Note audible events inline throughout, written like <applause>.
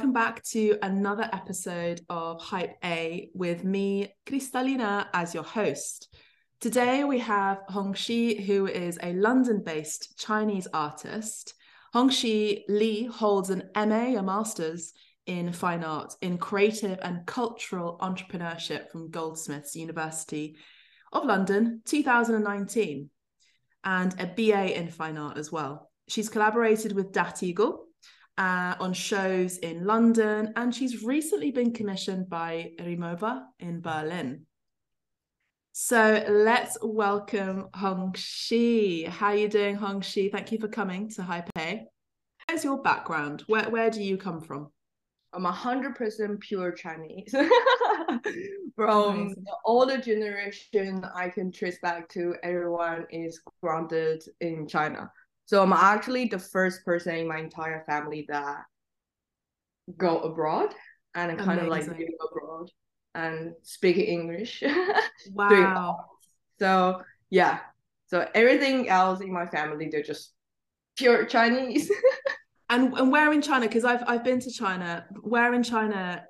welcome back to another episode of Hype A with me, Kristalina, as your host. Today we have Hongxi, who is a London based Chinese artist. Hongxi Li holds an MA, a master's in fine art in creative and cultural entrepreneurship from Goldsmiths University of London, 2019, and a BA in fine art as well. She's collaborated with Dat Eagle uh, on shows in London, and she's recently been commissioned by Rimowa in Berlin. So let's welcome Hongxi. How are you doing, Hongxi? Thank you for coming to A. Where's your background? Where where do you come from? I'm hundred percent pure Chinese. <laughs> From nice. the older generation, I can trace back to everyone is grounded in China. So I'm actually the first person in my entire family that go abroad and kind of like live abroad and speak English. <laughs> wow. so yeah. So everything else in my family, they're just pure Chinese. <laughs> and and where in China? Because I've I've been to China. Where in China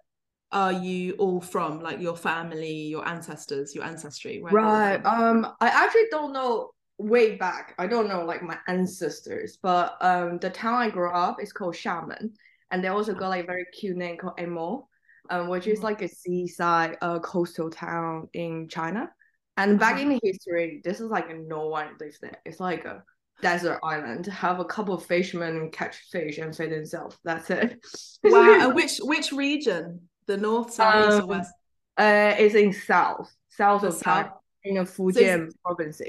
are you all from? Like your family, your ancestors, your ancestry? right. Um, I actually don't know way back. I don't know like my ancestors, but um the town I grew up is called Xiamen, and they also got like very cute name called Amoy, um, which is mm-hmm. like a seaside uh coastal town in China. And back uh-huh. in the history, this is like no one lives there. It's like a desert island. Have a couple of fishermen catch fish and feed themselves. That's it. <laughs> wow. and which which region? The north, south, um, or west? Uh, it's in south, south the of China, in the Fujian so province.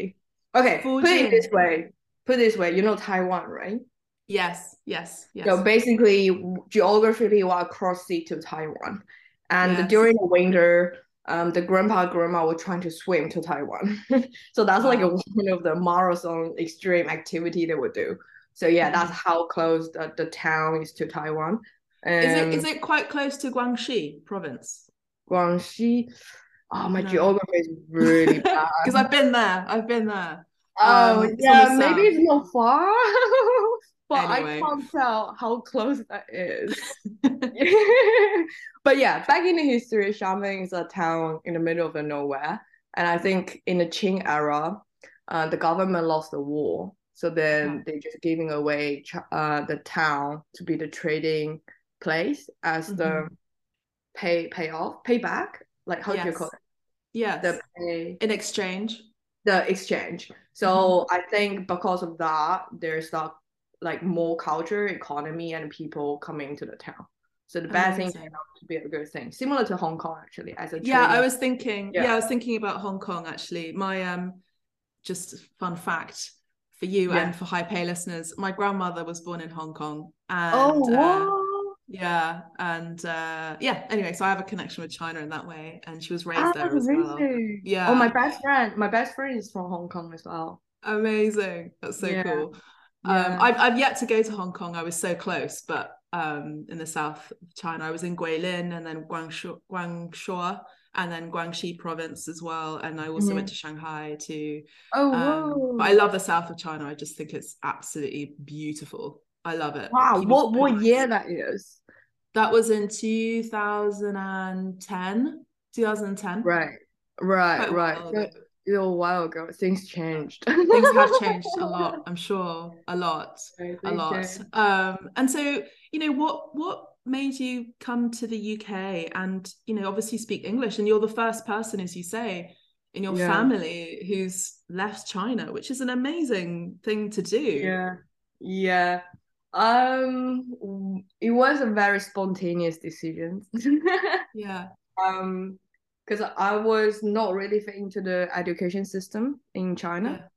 Okay, Fujian. put it this way. Put it this way. You know Taiwan, right? Yes, yes, yes. So basically, geographically, we're across sea to Taiwan, and yes. during the winter, um, the grandpa grandma were trying to swim to Taiwan. <laughs> so that's like a, one of the marathon extreme activity they would do. So yeah, mm-hmm. that's how close the, the town is to Taiwan. Um, is it is it quite close to Guangxi province? Guangxi. Oh, my no. geography is really <laughs> bad. Because I've been there. I've been there. Oh um, yeah, maybe it's not far. <laughs> but anyway. I can't tell how close that is. <laughs> but yeah, back in the history, Xiamen is a town in the middle of the nowhere. And I think in the Qing era, uh, the government lost the war. So then they're just giving away uh, the town to be the trading place as mm-hmm. the pay payoff, payback. Like how yes. do you call it? Yeah. The pay in exchange. The exchange. So mm-hmm. I think because of that, there's like like more culture, economy, and people coming to the town. So the bad Amazing. thing to be a good thing, similar to Hong Kong actually. As a yeah, I was thinking. Yeah. yeah, I was thinking about Hong Kong actually. My um, just fun fact for you yeah. and for Hype A listeners, my grandmother was born in Hong Kong. And, oh, wow. Uh, yeah and uh yeah anyway so i have a connection with china in that way and she was raised oh, there as really? well yeah oh my best friend my best friend is from hong kong as well amazing that's so yeah. cool yeah. um I've, I've yet to go to hong kong i was so close but um in the south of china i was in guilin and then guangzhou guangzhou and then guangxi province as well and i also mm-hmm. went to shanghai too oh um, but i love the south of china i just think it's absolutely beautiful I love it. Wow, People's what what year that is? That was in 2010. 2010. Right. Right, Quite right. A little while ago. Things changed. Things have <laughs> changed a lot, I'm sure. A lot. A lot. Um, and so, you know, what what made you come to the UK and, you know, obviously speak English and you're the first person, as you say, in your yeah. family who's left China, which is an amazing thing to do. Yeah. Yeah. Um, it was a very spontaneous decision. <laughs> yeah. Um, because I was not really fit into the education system in China.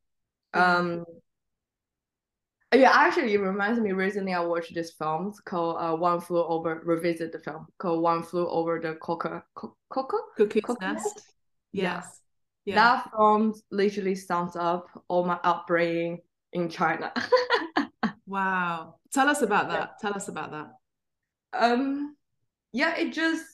Yeah. Um. Yeah, actually, it reminds me. Recently, I watched this film called uh, "One Flew Over." Revisit the film called "One Flew Over the Coca Coca Cuckoo's Nest." Yes. Yeah. That film literally sums up all my upbringing in China. <laughs> wow. Tell us about that. Yeah. Tell us about that. Um, yeah, it just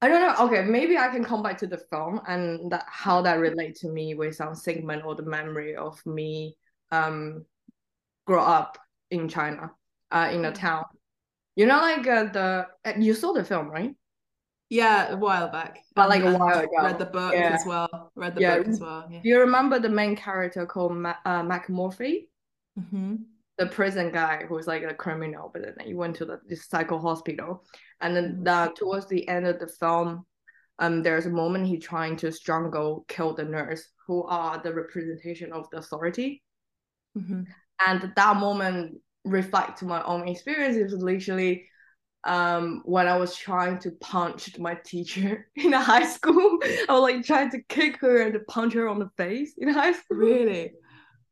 I don't know. Okay, maybe I can come back to the film and that how that relate to me with some segment or the memory of me um grow up in China, uh in a town. You know, like uh, the uh, you saw the film, right? Yeah, a while back. But like a while ago. Read the book Yeah. as well. Read the Yeah. book as well. Yeah. Do you remember the main character called Ma- uh, McMurphy? hmm the prison guy who was like a criminal, but then he went to the this psycho hospital. And then Mhm. the, towards the end of the film, um, there's a moment he trying to strangle kill the nurse, who are the representation of the authority. hmm And that moment reflect my own experience. It was literally um when I was trying to punch my teacher <laughs> in high school. <laughs> I was like trying to kick her and punch her on the face in high school. Really?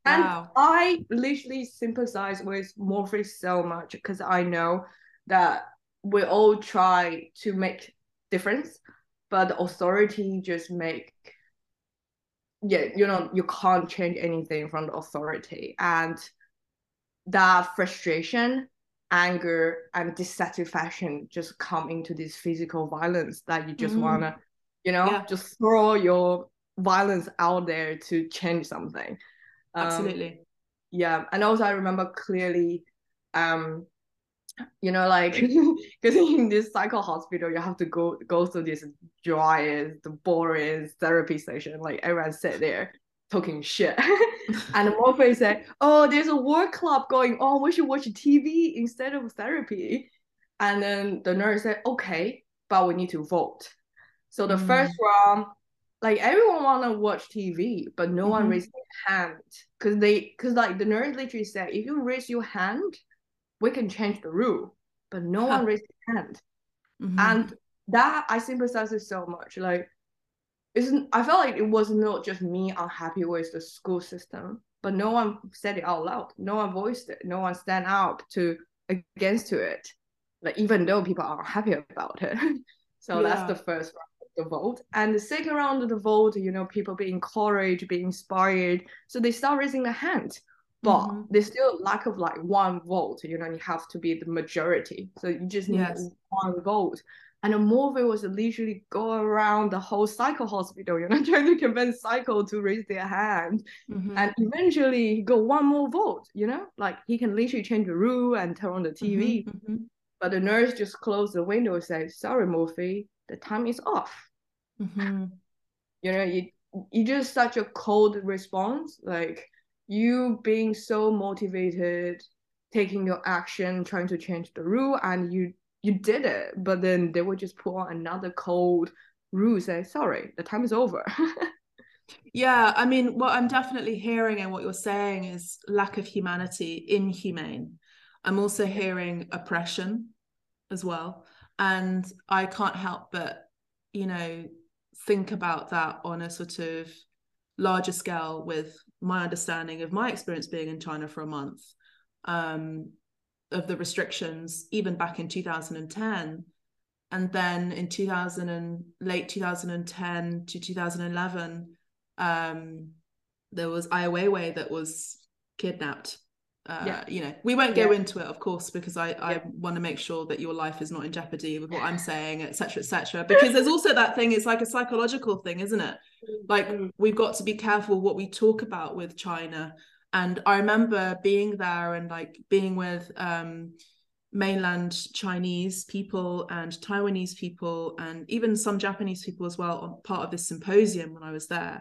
And Wow. I literally sympathize with Murphy so much because I know that we all try to make difference, but the authority just make yeah, you know, you can't change anything from the authority. And that frustration, anger, and dissatisfaction just come into this physical violence that you just Mm. wanna, you know, Yeah. just throw your violence out there to change something. Um, Absolutely. yeah and also i remember clearly um you know like because <laughs> in this psycho hospital you have to go go through this driest the boring therapy session like everyone sit there talking shit. <laughs> And Murphy said oh there's a work club going on. We should watch tv instead of therapy. And then the nurse said okay but we need to vote. So the Mm. first round like everyone want to watch tv but no one Mhm. raised their hand. Because they because like the nurse literally said if you raise your hand we can change the rule. But no Huh. one raised their hand. Mhm. and that i sympathize with so much. Like isn't i felt like it was not just me unhappy with the school system but no one said it out loud. No one voiced it. No one stand out to against to it. Like even though people are happy about it. <laughs> So that's the first of the vote and the second round of the vote you know people be encouraged be inspired so they start raising their hand but Mhm. there's still lack of like one vote you know you have to be the majority so you just need Yes. one vote and the movie was literally go around the whole psycho hospital you know <laughs> trying to convince psycho to raise their hand Mhm. and eventually he got one more vote you know like he can literally change the rule and turn on the tv Mhm. Mhm. but the nurse just closed the window and said sorry Murphy the time is off Mhm. you know you you just such a cold response like you being so motivated taking your action trying to change the rule and you you did it but then they would just put on another cold rule say sorry the time is over <laughs> Yeah, I mean, what I'm definitely hearing and what you're saying is lack of humanity, inhumane. I'm also hearing oppression as well. And I can't help but, you know, think about that on a sort of larger scale with my understanding of my experience being in China for a month, um, of the restrictions, even back in 2010. And then in 2000 and late 2010 to 2011, um, there was Ai Weiwei that was kidnapped. Uh, Yeah. You know, we won't go Yeah. into it, of course, because I, I Yeah. want to make sure that your life is not in jeopardy with what I'm saying, etc., etc. Because there's also that thing; it's like a psychological thing, isn't it? Like Mm. we've got to be careful what we talk about with China. And I remember being there and like being with um, mainland Chinese people and Taiwanese people and even some Japanese people as well on part of this symposium when I was there.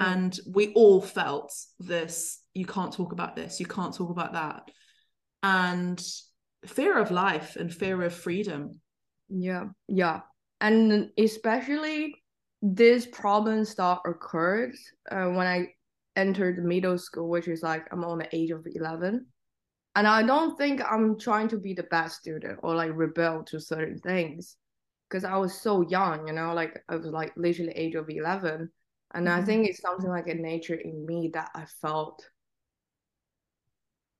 Mm. And we all felt this you can't talk about this, you can't talk about that. And fear of life and fear of freedom. yeah yeah and especially this problem start occurred uh, when i entered middle school which is like i'm on the age of 11 and i don't think i'm trying to be the best student or like rebel to certain things because i was so young you know like i was like literally age of 11 and i Mhm. think it's something like a nature in me that i felt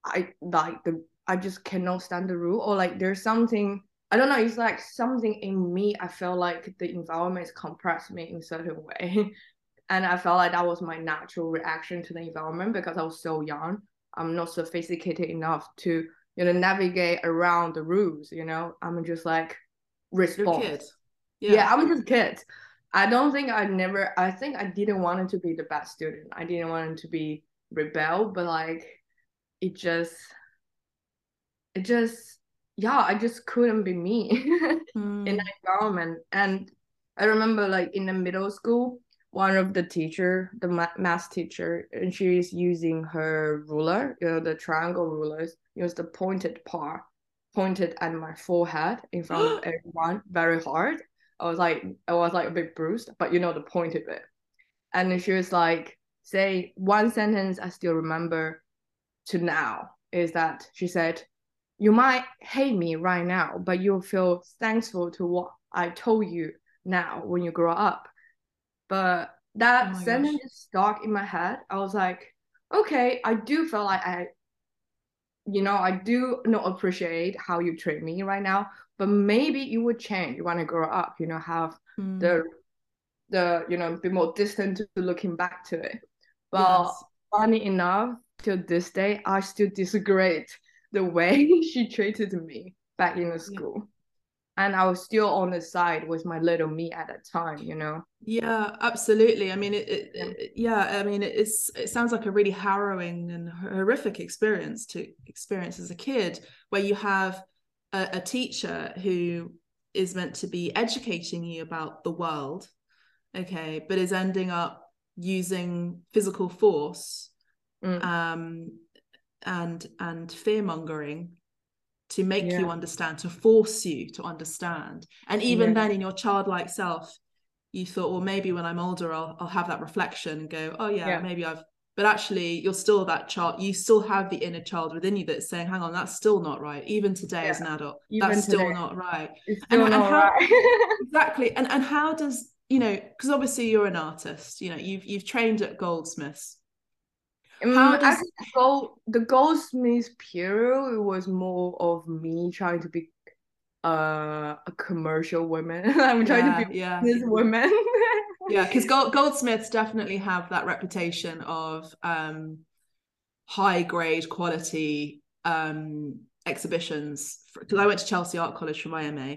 i like the i just cannot stand the rule or like there's something I don't know, it's like something in me. I felt like the environment compressed me in certain way. <laughs> And I felt like that was my natural reaction to the environment because I was so young. I'm not sophisticated enough to, you know, navigate around the rules, you know. I'm just like respond. kid. Yeah. I'm just kid. I don't think I never I think I didn't want it to be the best student. I didn't want it to be rebel, but like it just it just yeah, I just couldn't be me <laughs> Mm. in that environment. And I remember like in the middle school, one of the teacher, the ma- math teacher, and she is using her ruler, you know, the triangle rulers, use the pointed part, pointed at my forehead in front of <gasps> everyone, very hard. I was like, I was like a bit bruised, but you know the point of it. And she was like, say one sentence I still remember to now is that she said, "You might hate me right now, but you'll feel thankful to what I told you now when you grow up." But Oh that my sentence gosh. stuck in my head. I was like, okay, I do feel like I, you know, I do not appreciate how you treat me right now, but maybe you would change you want to grow up, you know, have Mm. the the you know be more distant to looking back to it. But Yes. funny enough, till this day, I still disagree the way <laughs> she treated me back in the school. And I was still on the side with my little me at that time, you know. Yeah, absolutely. I mean, it, it, Yeah. it- yeah, I mean, it- it's it sounds like a really harrowing and horrific experience to experience as a kid, where you have a, a teacher who is meant to be educating you about the world, okay, but is ending up using physical force Mm. um, and and fear mongering to make you understand, to force you to understand. And even Yeah. then, in your childlike self, you thought, well, maybe when I'm older, I'll I'll have that reflection and go, oh yeah, Yeah. maybe I've. But actually, you're still that child. You still have the inner child within you that's saying, "Hang on, that's still not right." Even today, as an adult, Even that's still not right. It's And- still and how- right. <laughs> Exactly. And and how does you know? Because obviously you're an artist. You know, you've you've trained at Goldsmiths. How Um, does- actually, the gold the Goldsmiths period it was more of me trying to be uh, a commercial woman. <laughs> I'm trying yeah, to be yeah. business woman. <laughs> yeah because gold, goldsmiths definitely have that reputation of um high grade quality um exhibitions because i went to chelsea art college for my ma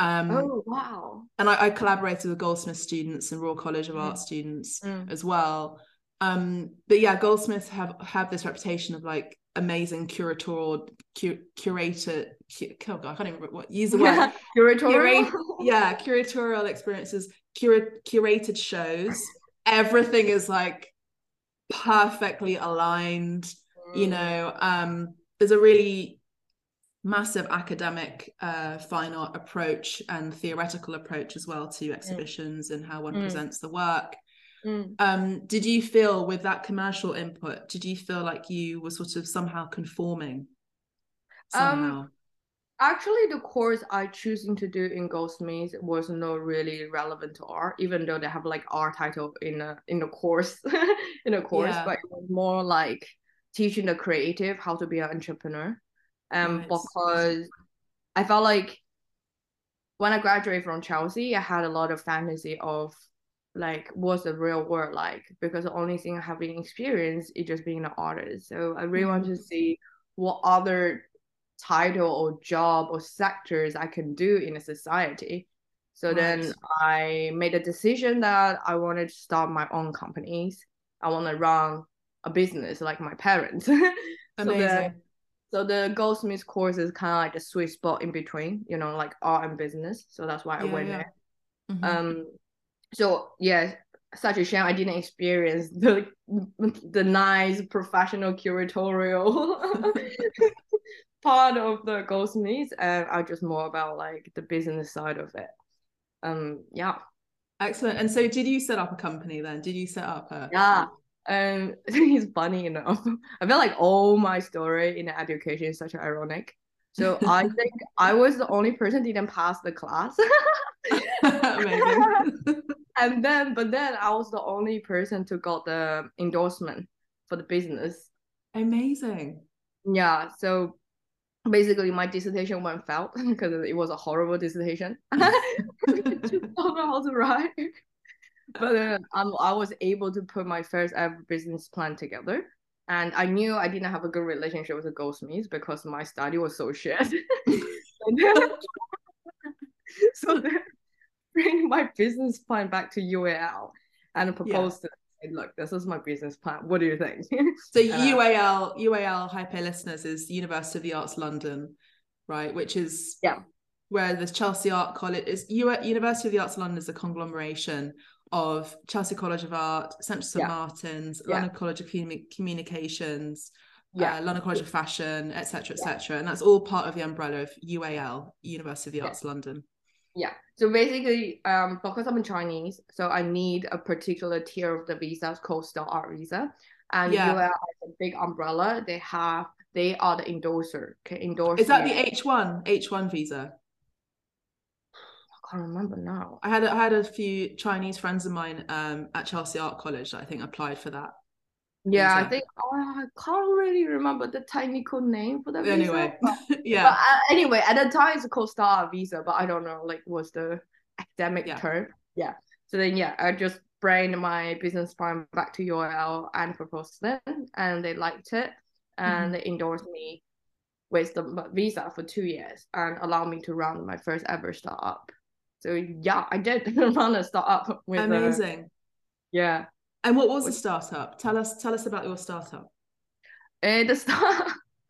um oh wow. and I, I collaborated with goldsmith students and royal college of Mm. art students Mm. as well um but yeah goldsmiths have have this reputation of like amazing curatorial cu- curator cu- oh God, i can't even remember what use the word <laughs> Curatorial. yeah curatorial experiences cura- curated shows everything is like perfectly aligned you know um there's a really massive academic uh fine art approach and theoretical approach as well to exhibitions and how one Mm. presents the work Mm. um did you feel with that commercial input did you feel like you were sort of somehow conforming somehow Actually, the course I choosing to do in Goldsmiths was not really relevant to art, even though they have like art title in a in the course <laughs> in a course, Yeah. but it was more like teaching the creative how to be an entrepreneur. Um, because I felt like when I graduated from Chelsea, I had a lot of fantasy of like what's the real world like because the only thing I have been experienced is just being an artist. So I really want to see what other title or job or sectors I can do in a society. So then I made a decision that I wanted to start my own companies. I want to run a business like my parents. <laughs> so amazing then so the Goldsmith course is kind of like a sweet spot in between, you know, like art and business. So that's why I went yeah. there. Mhm. Um, so yeah, such a shame I didn't experience the <laughs> the nice professional curatorial <laughs> part of the Goldsmiths, and I just more about like the business side of it. Um, yeah, Excellent. And so, did you set up a company then? Did you set up a? yeah. Um, <laughs> it's funny enough. I feel like all my story in education is such ironic. So <laughs> I think I was the only person didn't pass the class. <laughs> Amazing. and then but then I was the only person to got the endorsement for the business. Amazing. Yeah, so basically my dissertation went failed <laughs> because it was a horrible dissertation. Don't know how to write. But um, I was able to put my first ever business plan together. And I knew I didn't have a good relationship with the Goldsmiths because my study was so shit. <laughs> So then <laughs> bring my business plan back to UAL and proposed to them, look, this is my business plan. What do you think? <laughs> So UAL, UAL Hype A listeners is University of the Arts London. right? Which is Yeah. where the Chelsea Art College is U- University of the Arts London is a conglomeration of Chelsea College of Art, Central St Yeah. Martin's, Yeah. London College of Commu- Communications, Yeah. uh, London College of Fashion, etc., etc., and that's all part of the umbrella of UAL, University of the Arts London. Yeah. So basically, um, because I'm Chinese, so I need a particular tier of the visa called Start-up visa. And Yeah. UAL has a big umbrella. They have they are the endorser. Endorse. Is that the H one H one visa? I can't remember now. I had I had a few Chinese friends of mine um, at Chelsea Art College that I think applied for that. Yeah, I think oh, I can't really remember the technical name for the visa. Anyway, but, <laughs> but, yeah, uh, anyway, at the time it's called Star visa, but I don't know like what's the academic Yeah. term. Yeah. So then yeah, I just bring my business plan back to UAL and proposed them, and they liked it, and Mm-hmm. they endorsed me with the visa for two years and allowed me to run my first ever startup. So yeah, I did <laughs> run a startup with a- amazing. yeah. And what was the startup? Tell us tell us about your startup. Uh, the start <coughs>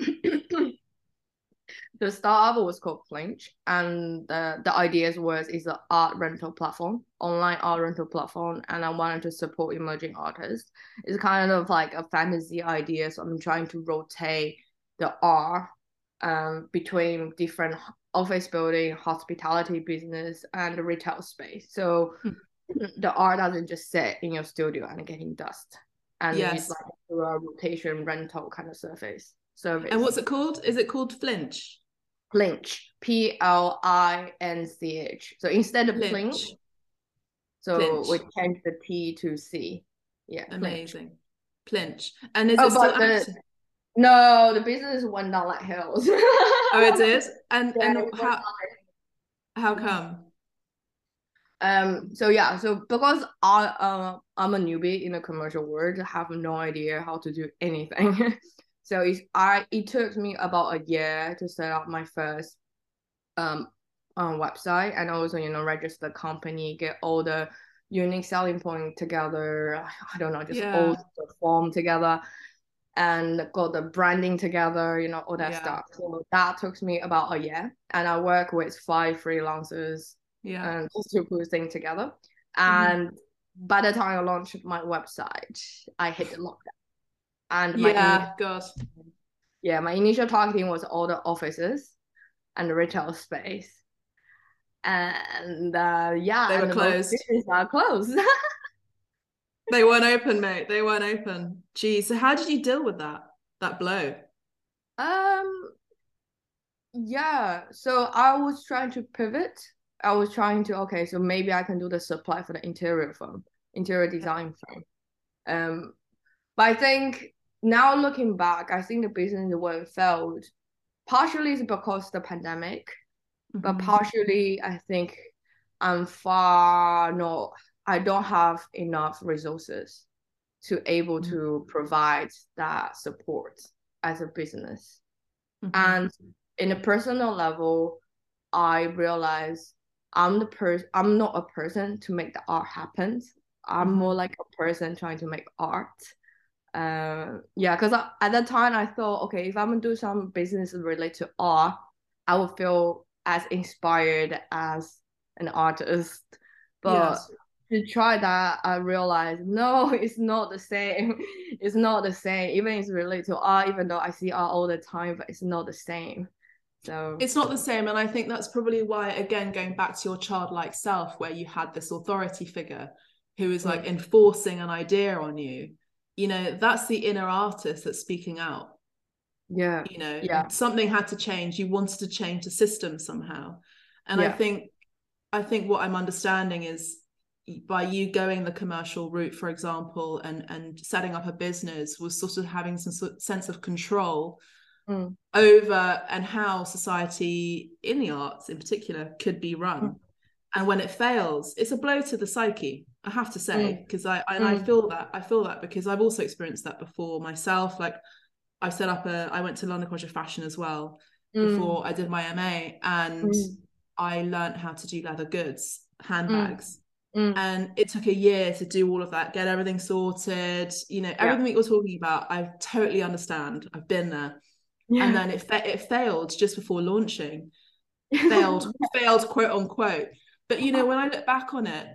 the startup was called Plinch, and the the ideas was is an art rental platform, online art rental platform, and I wanted to support emerging artists. It's kind of like a fantasy idea, so I'm trying to rotate the art um between different office building, hospitality business, and the retail space. So the art doesn't just sit in your studio and getting dust. And Yes. it's like a rotation rental kind of surface service. And what's it called? Is it called Flinch? Plinch? P L I N C H. So instead of Plinth. Plinch, so Flinch. we change the T to C. Yeah. Amazing. Plinch. And is Oh, it still the- No, the business went down like hills. Oh, it did. <laughs> And Yeah, and how how come? Um. So yeah. So because I uh I'm a newbie in the commercial world, I have no idea how to do anything. <laughs> so it's I it took me about a year to set up my first um um website and also you know register the company, get all the unique selling point together. I don't know, just Yeah. all the form together. And got the branding together, you know, all that Yeah. stuff. So that took me about a year. And I work with five freelancers Yeah. and put things together. Mhm. And by the time I launched my website, I hit the lockdown. And my Yeah, yeah, my initial targeting was all the offices and the retail space. And uh, yeah, They were closed. are closed. <laughs> <laughs> They weren't open, mate. They weren't open. Geez. So how did you deal with that? That blow? Um, yeah. So I was trying to pivot. I was trying to okay, so maybe I can do the supply for the interior firm, interior design firm. Um, but I think now looking back, I think the business went failed. Partially is because the pandemic, but Mhm. partially I think I'm far not. I don't have enough resources to able Mhm. to provide that support as a business. Mhm. And in a personal level, I realize I'm the person. I'm not a person to make the art happen. I'm Mhm. more like a person trying to make art. Uh, yeah, because at that time I thought, okay, if I'm gonna do some business related to art, I will feel as inspired as an artist. But Yes. to try that, I realized <laughs> no, it's not the same. It's not the same. Even it's related to art, even though I see art all the time, but it's not the same. So It's not the same. And I think that's probably why, again, going back to your childlike self, where you had this authority figure who is like Mm. enforcing an idea on you, you know, that's the inner artist that's speaking out. yeah, You know, Yeah. something had to change. You wanted to change the system somehow. And I think, I think what I'm understanding is by you going the commercial route, for example, and and setting up a business was sort of having some sort sense of control Mm. over and how society in the arts in particular could be run Mm. and when it fails it's a blow to the psyche i have to say because i and i Mm. feel that i feel that because i've also experienced that before myself like i set up a i went to london college of fashion as well Mm. before i did my ma and i learned how to do leather goods handbags Mm. and it took a year to do all of that get everything sorted you know everything that you're talking about i totally understand i've been there yeah. and then it fa- it failed just before launching <laughs> failed failed quote unquote but you know when i look back on it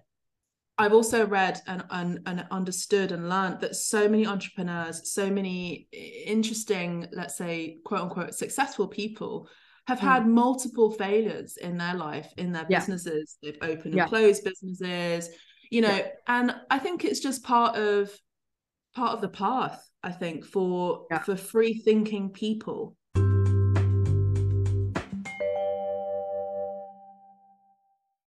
i've also read and, and and understood and learned that so many entrepreneurs so many interesting let's say quote unquote successful people have had mm. multiple failures in their life in their yeah. businesses they've opened and closed businesses you know yeah. and i think it's just part of part of the path i think for for free thinking people.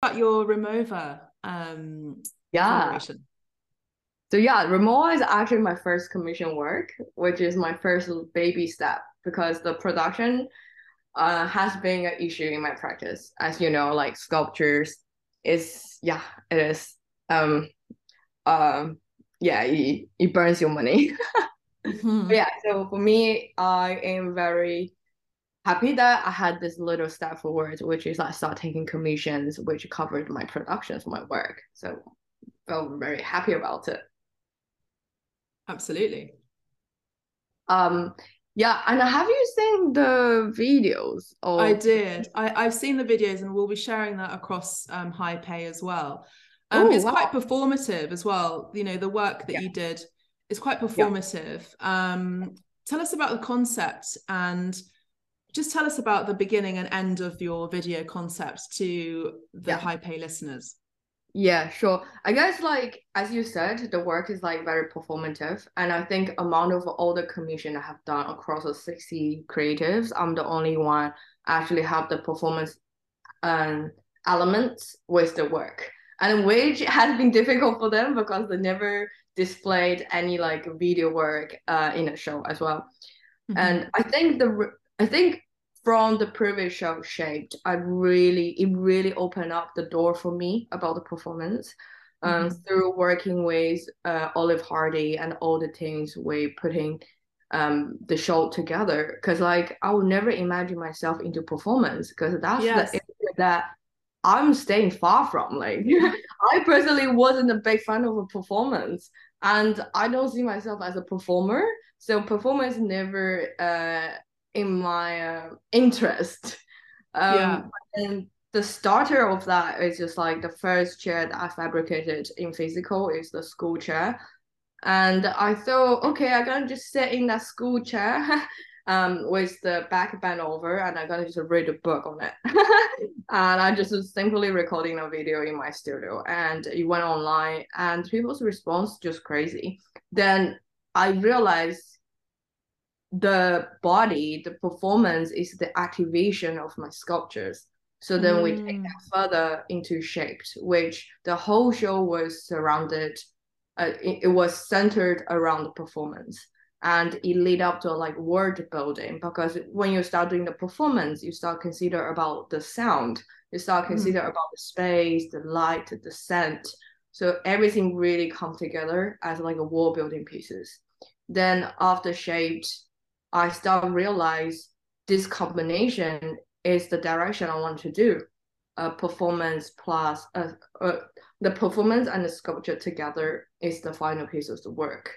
About your Rimowa um yeah. so yeah Rimowa is actually my first commission work which is my first baby step because the production uh, has been an issue in my practice. As you know like sculptures is yeah it is um um yeah it, it burns your money <laughs> mm-hmm. yeah so for me i am very happy that I had this little step forward, which is I start taking commissions, which covered my productions, my work. So felt very happy about it. Absolutely. Um yeah, and have you seen the videos? Of- I did. I, I've seen the videos and we'll be sharing that across um Hype A as well. Um Ooh, it's wow. quite performative as well. You know, the work that yeah. you did is quite performative. Yeah. Um tell us about the concept and just tell us about the beginning and end of your video concept to the yeah. Hype A listeners yeah sure i guess like as you said the work is like very performative and i think amount of all the commission i have done across the 60 creatives i'm the only one actually have the performance um elements with the work and which <laughs> has been difficult for them because they never displayed any like video work uh, in a show as well mm-hmm. and i think the I think from the previous show shaped, I really it really opened up the door for me about the performance. Um, mm-hmm. through working with uh, Olive Hardy and all the things we putting um the show together because like I would never imagine myself into performance because that's yes. the area that I'm staying far from. Like <laughs> I personally wasn't a big fan of a performance and I don't see myself as a performer. So performance never uh in my uh, interest. <laughs> Um, yeah. And the starter of that is just like the first chair that I fabricated in physical is the school chair. And I thought, okay, I'm gonna just sit in that school chair <laughs> um, with the back bent over and I'm gonna just read a book on it. <laughs> and I just was simply recording a video in my studio and it went online and people's response just crazy. Then I realized the body, the performance is the activation of my sculptures. So then mm. we take mm. that further into shaped, which the whole show was surrounded, uh, it, it, was centered around the performance. And it lead up to like world building because when you start doing the performance, you start consider about the sound, you start mm. consider mm. about the space, the light, the scent. So everything really come together as like a world building pieces. Then after shaped, I start realize this combination is the direction I want to do. a performance plus uh, uh, the performance and the sculpture together is the final piece of the work.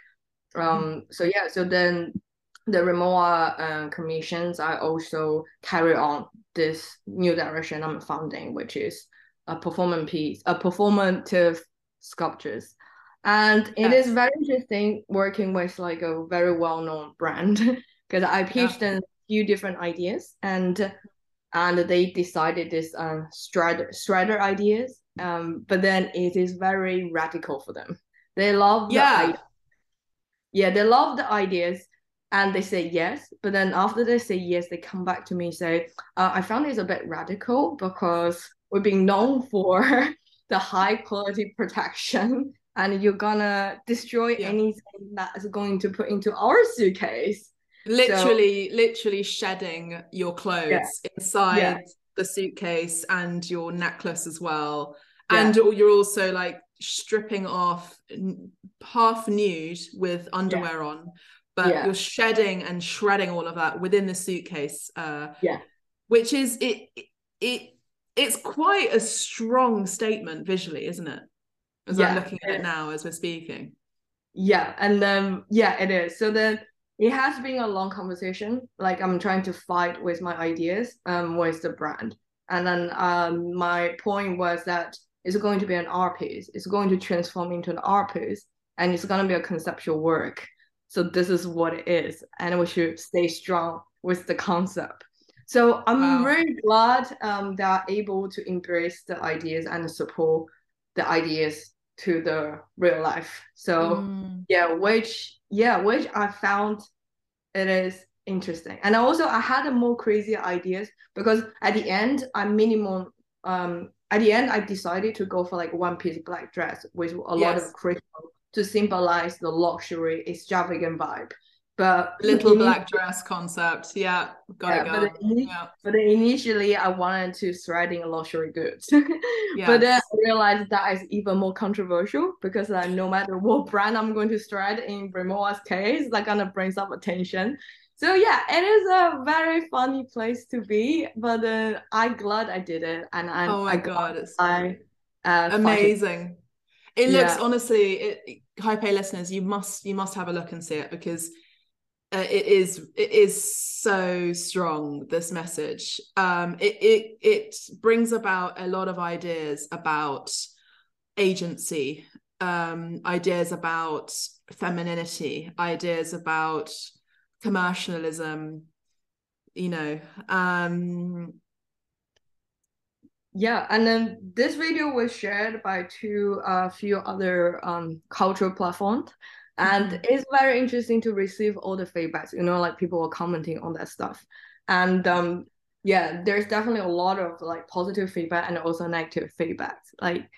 Um, mm-hmm. So yeah, so then the Rimowa uh, commissions, I also carry on this new direction I'm founding, which is a performance piece, a performative sculptures. And it yes. is very interesting working with like a very well-known brand <laughs> because I pitched yeah. them a few different ideas and and they decided this um strider strider ideas. Um, but then it is very radical for them. They love yeah. The, yeah, they love the ideas and they say yes. But then after they say yes, they come back to me and say, uh, I found this a bit radical because we're being known <laughs> for the high quality protection <laughs> and you're gonna destroy yeah. anything that is going to put into our suitcase literally so, literally shedding your clothes yeah. inside yeah. the suitcase and your necklace as well and you're also like stripping off half nude with underwear on but you're shedding and shredding all of that within the suitcase uh yeah. which is it it it's quite a strong statement visually isn't it? As i'm looking at it now as we're speaking. Yeah and then yeah it is. So then it has been a long conversation. Like I'm trying to fight with my ideas um with the brand. And then um my point was that it's going to be an art piece. It's going to transform into an art piece and it's gonna be a conceptual work. So this is what it is. And we should stay strong with the concept. So I'm wow. very glad um they're able to embrace the ideas and support the ideas to the real life. So mm. yeah, which yeah, which I found it is interesting. And also I had more crazy ideas because at the end I minimum um at the end I decided to go for like one piece black dress with a yes. lot of crystal to symbolize the luxury extravagant vibe. But little black dress concept, yeah, got yeah, go. But, yeah. but initially, I wanted to threading luxury goods, yes. <laughs> but then I realized that is even more controversial because uh, no matter what brand I'm going to thread in Rimowa's case, like gonna bring some attention. So yeah, it is a very funny place to be, but uh, I'm glad I did it, and i'm oh my I god, it's I, uh, amazing. It looks yeah. honestly, it, Hype A listeners, you must you must have a look and see it because uh, it is it is so strong this message um it, it it brings about a lot of ideas about agency um ideas about femininity ideas about commercialism you know um yeah and then this video was shared by two a uh, few other um cultural platforms and mm-hmm. it's very interesting to receive all the feedbacks you know like people are commenting on that stuff and um yeah there's definitely a lot of like positive feedback and also negative feedback like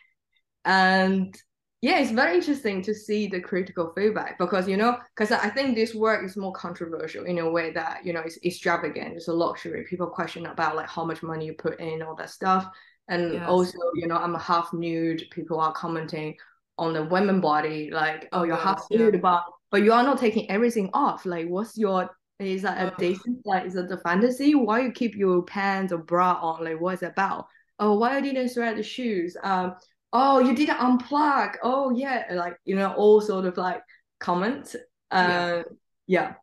and yeah it's very interesting to see the critical feedback because you know because i think this work is more controversial in a way that you know it's extravagant. It's a luxury. People question about like how much money you put in all that stuff. And yes. also you know i'm half nude. People are commenting on the women body like oh, oh you're half nude yeah. but but you are not taking everything off. Like what's your is that a decent like is it the fantasy? Why you keep your pants or bra on? Like what's about? Oh why you didn't thread the shoes? Um oh you didn't unplug. Oh yeah. Like you know all sort of like comments. Uh yeah, yeah.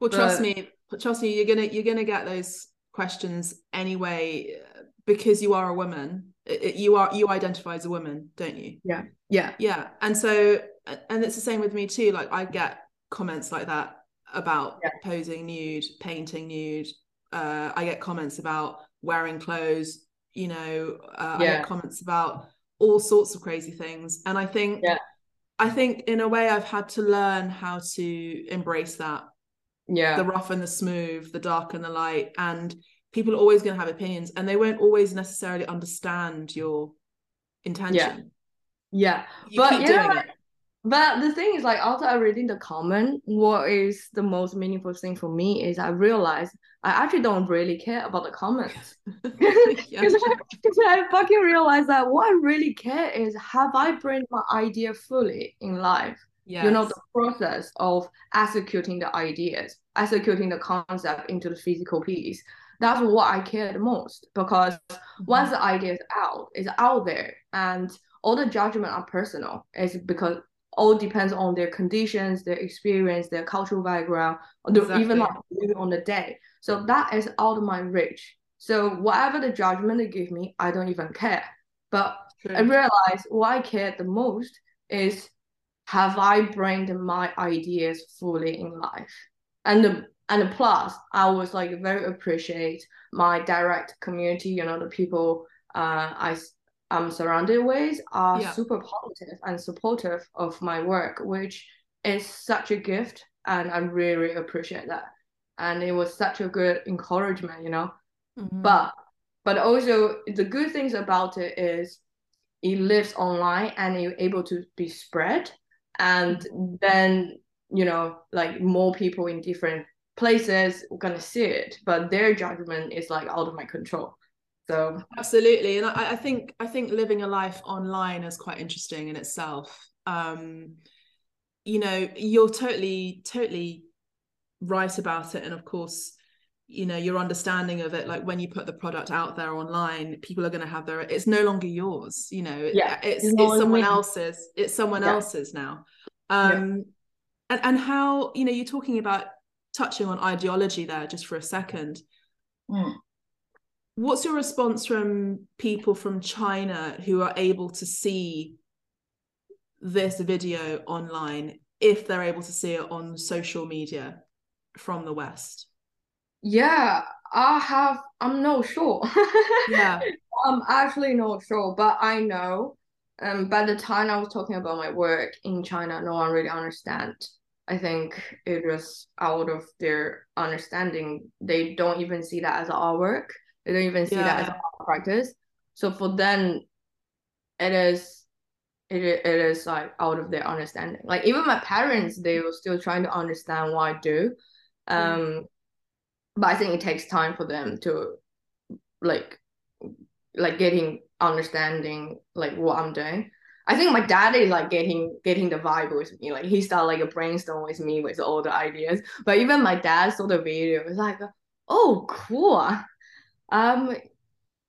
well trust but, me trust me you're gonna you're gonna get those questions anyway because you are a woman. It, you are you identify as a woman don't you? Yeah. Yeah. Yeah. And so and it's the same with me too. Like i get comments like that about yeah. posing nude painting nude. Uh i get comments about wearing clothes you know uh, yeah. i get comments about all sorts of crazy things. And i think yeah. i think in a way i've had to learn how to embrace that. Yeah. The rough and the smooth the dark and the light. And people are always going to have opinions and they won't always necessarily understand your intention. Yeah, you but you know, but the thing is like after I reading the comment what is the most meaningful thing for me is I realized I actually don't really care about the comments because <laughs> yeah. <laughs> I, I fucking realized that what I really care is have I bring my idea fully in life yes. you know the process of executing the ideas executing the concept into the physical piece that's what I care the most because mm-hmm. once the idea is out, it's out there, and all the judgment are personal. It's because all depends on their conditions, their experience, their cultural background, exactly. even like on the day. So that is out of my reach. So whatever the judgment they give me, I don't even care. But True. I realize what I care the most is have I bring my ideas fully in life? And the and plus i was like very appreciate my direct community you know the people uh, i i'm surrounded with are yeah. super positive and supportive of my work which is such a gift and i really appreciate that and it was such a good encouragement you know mm-hmm. but but also the good things about it is it lives online and you're able to be spread and mm-hmm. then you know like more people in different places gonna see it, but their judgment is like out of my control. So absolutely, and I, I think I think living a life online is quite interesting in itself. Um, you know, you're totally totally right about it, and of course, you know your understanding of it like when you put the product out there online people are going to have their it's no longer yours you know yeah it's it's, it's someone else's it's someone yeah. else's now um yeah. and and how you know you're talking about touching on ideology there just for a second. Mm. What's your response from people from China who are able to see this video online if they're able to see it on social media from the West? Yeah, I have. I'm not sure. Yeah. <laughs> I'm actually not sure, but I know. Um, by the time I was talking about my work in China, no one really understand. I think it was out of their understanding. They don't even see that as our work. They don't even see that as a practice. So for them, it is it, it is like out of their understanding. Like even my parents, they were still trying to understand what I do. Um, but I think it takes time for them to like like getting understanding like what I'm doing. I think my dad is like getting getting the vibe with me. Like he started like a brainstorm with me with all the ideas. But even my dad saw the video. It's like, oh, cool. Um,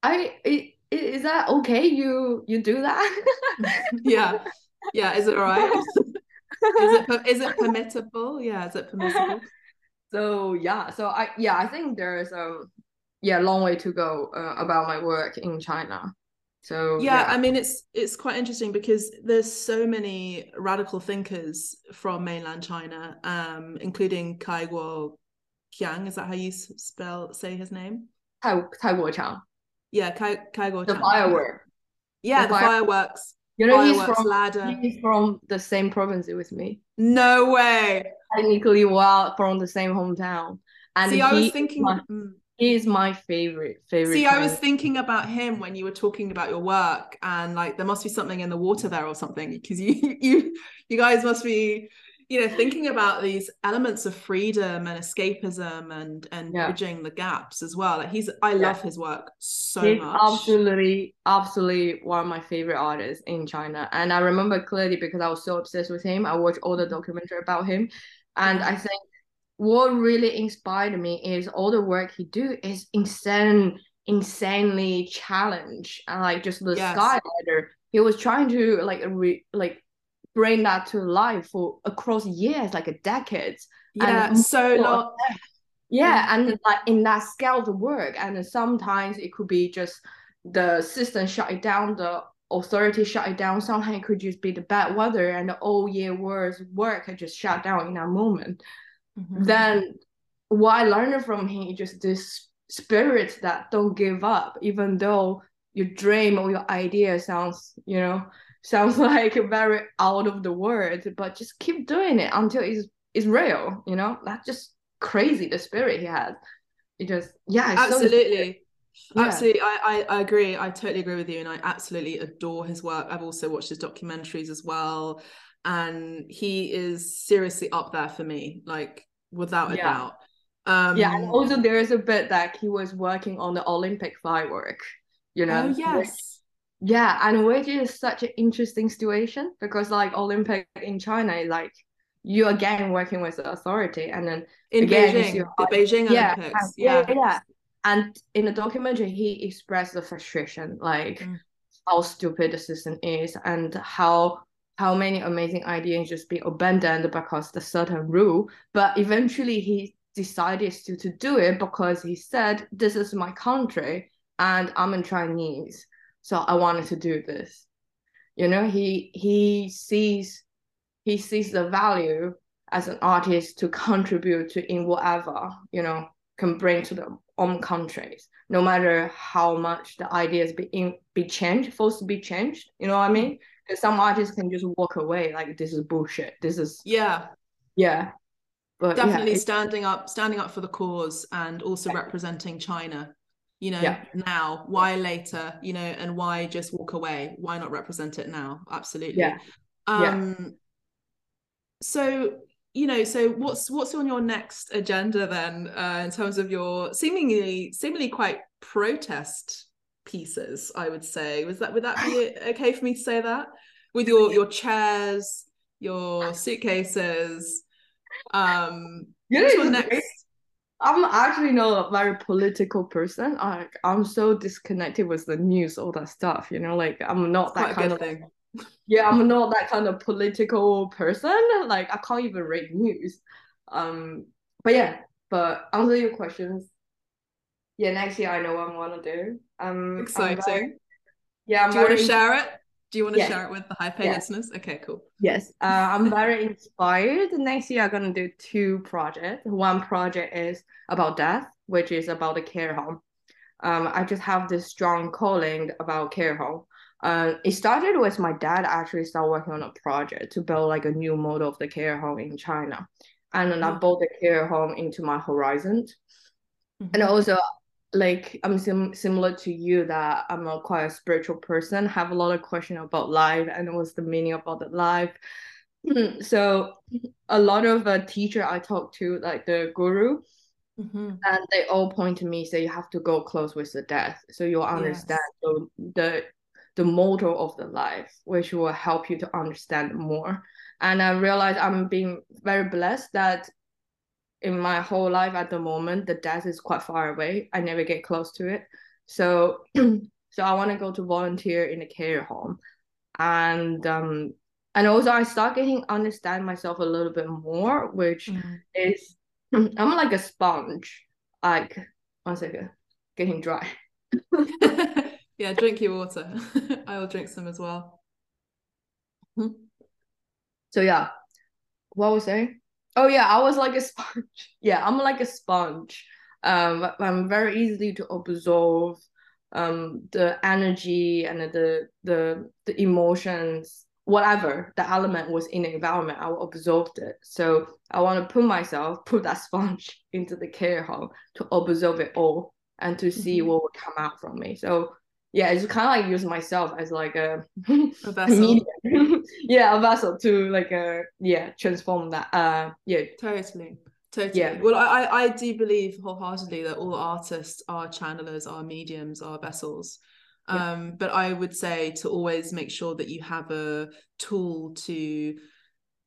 I is that okay? You you do that? <laughs> yeah. Yeah. Is it all right? <laughs> is it per- it permissible? Yeah, is it permissible? So yeah, so I yeah I think there's a yeah long way to go uh, about my work in China. So yeah, I mean it's it's quite interesting because there's so many radical thinkers from mainland China, um, including Cai Guo Qiang. Is that how you spell say his name? Tai Tai Guoqiang, Yeah, Kai the firework. Yeah, the the fire- fireworks. You know he's from ladder. he's from the same province with me. No way. Technically, well, from the same hometown. And See, I was thinking. my- mm. he is my favorite favorite. See, I was thinking about him when you were talking about your work, and like there must be something in the water there or something because you <laughs> you you guys must be you know thinking about these elements of freedom and escapism and and Yeah. bridging the gaps as well. Like he's I love his work so He's much. absolutely, absolutely one of my favorite artists in China. And I remember clearly because I was so obsessed with him. I watched all the mm-hmm. documentary about him. And I mm-hmm. think what really inspired me is all the work he do is insane, insanely challenge. And like just the Yes. Sky Ladder. He was trying to like re like bring that to life for across years, like a decades. Yeah, and so long. Yeah, and like in that scale of work, and sometimes it could be just the system shut it down, the authority shut it down. Sometimes it could just be the bad weather, and the all year worth work had just shut down in that moment. Mhm. Then what I learned from him is just this spirit that don't give up, even though your dream or your idea sounds, you know, sounds <laughs> like very out of the world, but just keep doing it until it's it's real, you know? That's just crazy the spirit he had. It just yeah, it's so absolutely Yeah. absolutely I, I i agree i totally agree with you and i absolutely adore his work i've also watched his documentaries as well and he is seriously up there for me like without a Yeah. doubt um yeah, and also there is a bit that he was working on the Olympic firework, you know. oh yes Yeah, and which is such an interesting situation because like Olympic in China like you again working with the authority and then in Again, beijing see the beijing yeah, olympics yeah, yeah, yeah. And in the documentary, he expressed the frustration, like Mm. how stupid the system is and how how many amazing ideas just be abandoned because the certain rule. But eventually, he decided to to do it because he said, "This is my country, and I'm a Chinese, so I wanted to do this." You know, he he sees he sees the value as an artist to contribute to in whatever you know can bring to the own countries no matter how much the ideas be in, be changed forced to be changed. You know what i mean? Because some artists can just walk away like this is bullshit. This is yeah. Yeah. But definitely it's- standing up standing up for the cause and also representing china you know Yeah. now why later you know and why just walk away why not represent it now absolutely Yeah. Yeah. um so you know so what's what's on your next agenda then uh, in terms of your seemingly seemingly quite protest pieces i would say was that would that be <sighs> okay for me to say that with your your chairs your suitcases um you know, what's your next I'm actually not a very political person. Like I'm so disconnected with the news, all that stuff. You know, like I'm not that kind of thing yeah, I'm not that kind of political person. Like I can't even read news. Um, but yeah, but answer your questions. Yeah, next year I know what I want to do. Um, exciting. Very, yeah, I'm do you want to share it? Do you want to yeah. share it with the Hype A listeners? Okay, cool. Yes, uh, I'm very inspired. Next year I'm gonna do two projects. One project is about death, which is about the care home. Um, I just have this strong calling about care home. Uh, it started with my dad actually started working on a project to build like a new model of the care home in China, and then. I built the care home into my horizon. Mm-hmm. And also, like I'm sim- similar to you that I'm a quite a spiritual person, have a lot of questions about life and what's the meaning about the life. <clears throat> so a lot of uh, teacher I talk to, like the guru, mm-hmm. and they all point to me say you have to go close with the death, so you'll understand yes. so the the motto of the life, which will help you to understand more. And I realize I'm being very blessed that in my whole life at the moment, the death is quite far away. I never get close to it. So <clears throat> so I want to go to volunteer in a care home. And um and also I start getting understand myself a little bit more, which mm. is <clears throat> I'm like a sponge. Like one second, getting dry. <laughs> Yeah, drink your water. <laughs> I will drink some as well. So yeah, what was I saying? Oh yeah, I was like a sponge. <laughs> Yeah, I'm like a sponge. Um, I'm very easily to absorb um the energy and the the the emotions whatever the element was in the environment i will absorb it so i want to put myself <laughs> put that sponge <laughs> into the care home to absorb it all and to see mm-hmm. what will come out from me so yeah, it's kind of like use myself as like a, a <laughs> vessel. <laughs> yeah, a vessel to like a uh, yeah transform that. Uh, yeah, totally. Totally. Yeah. Well, I I do believe wholeheartedly that all artists are channelers, are mediums, are vessels. Yeah. Um, but I would say to always make sure that you have a tool to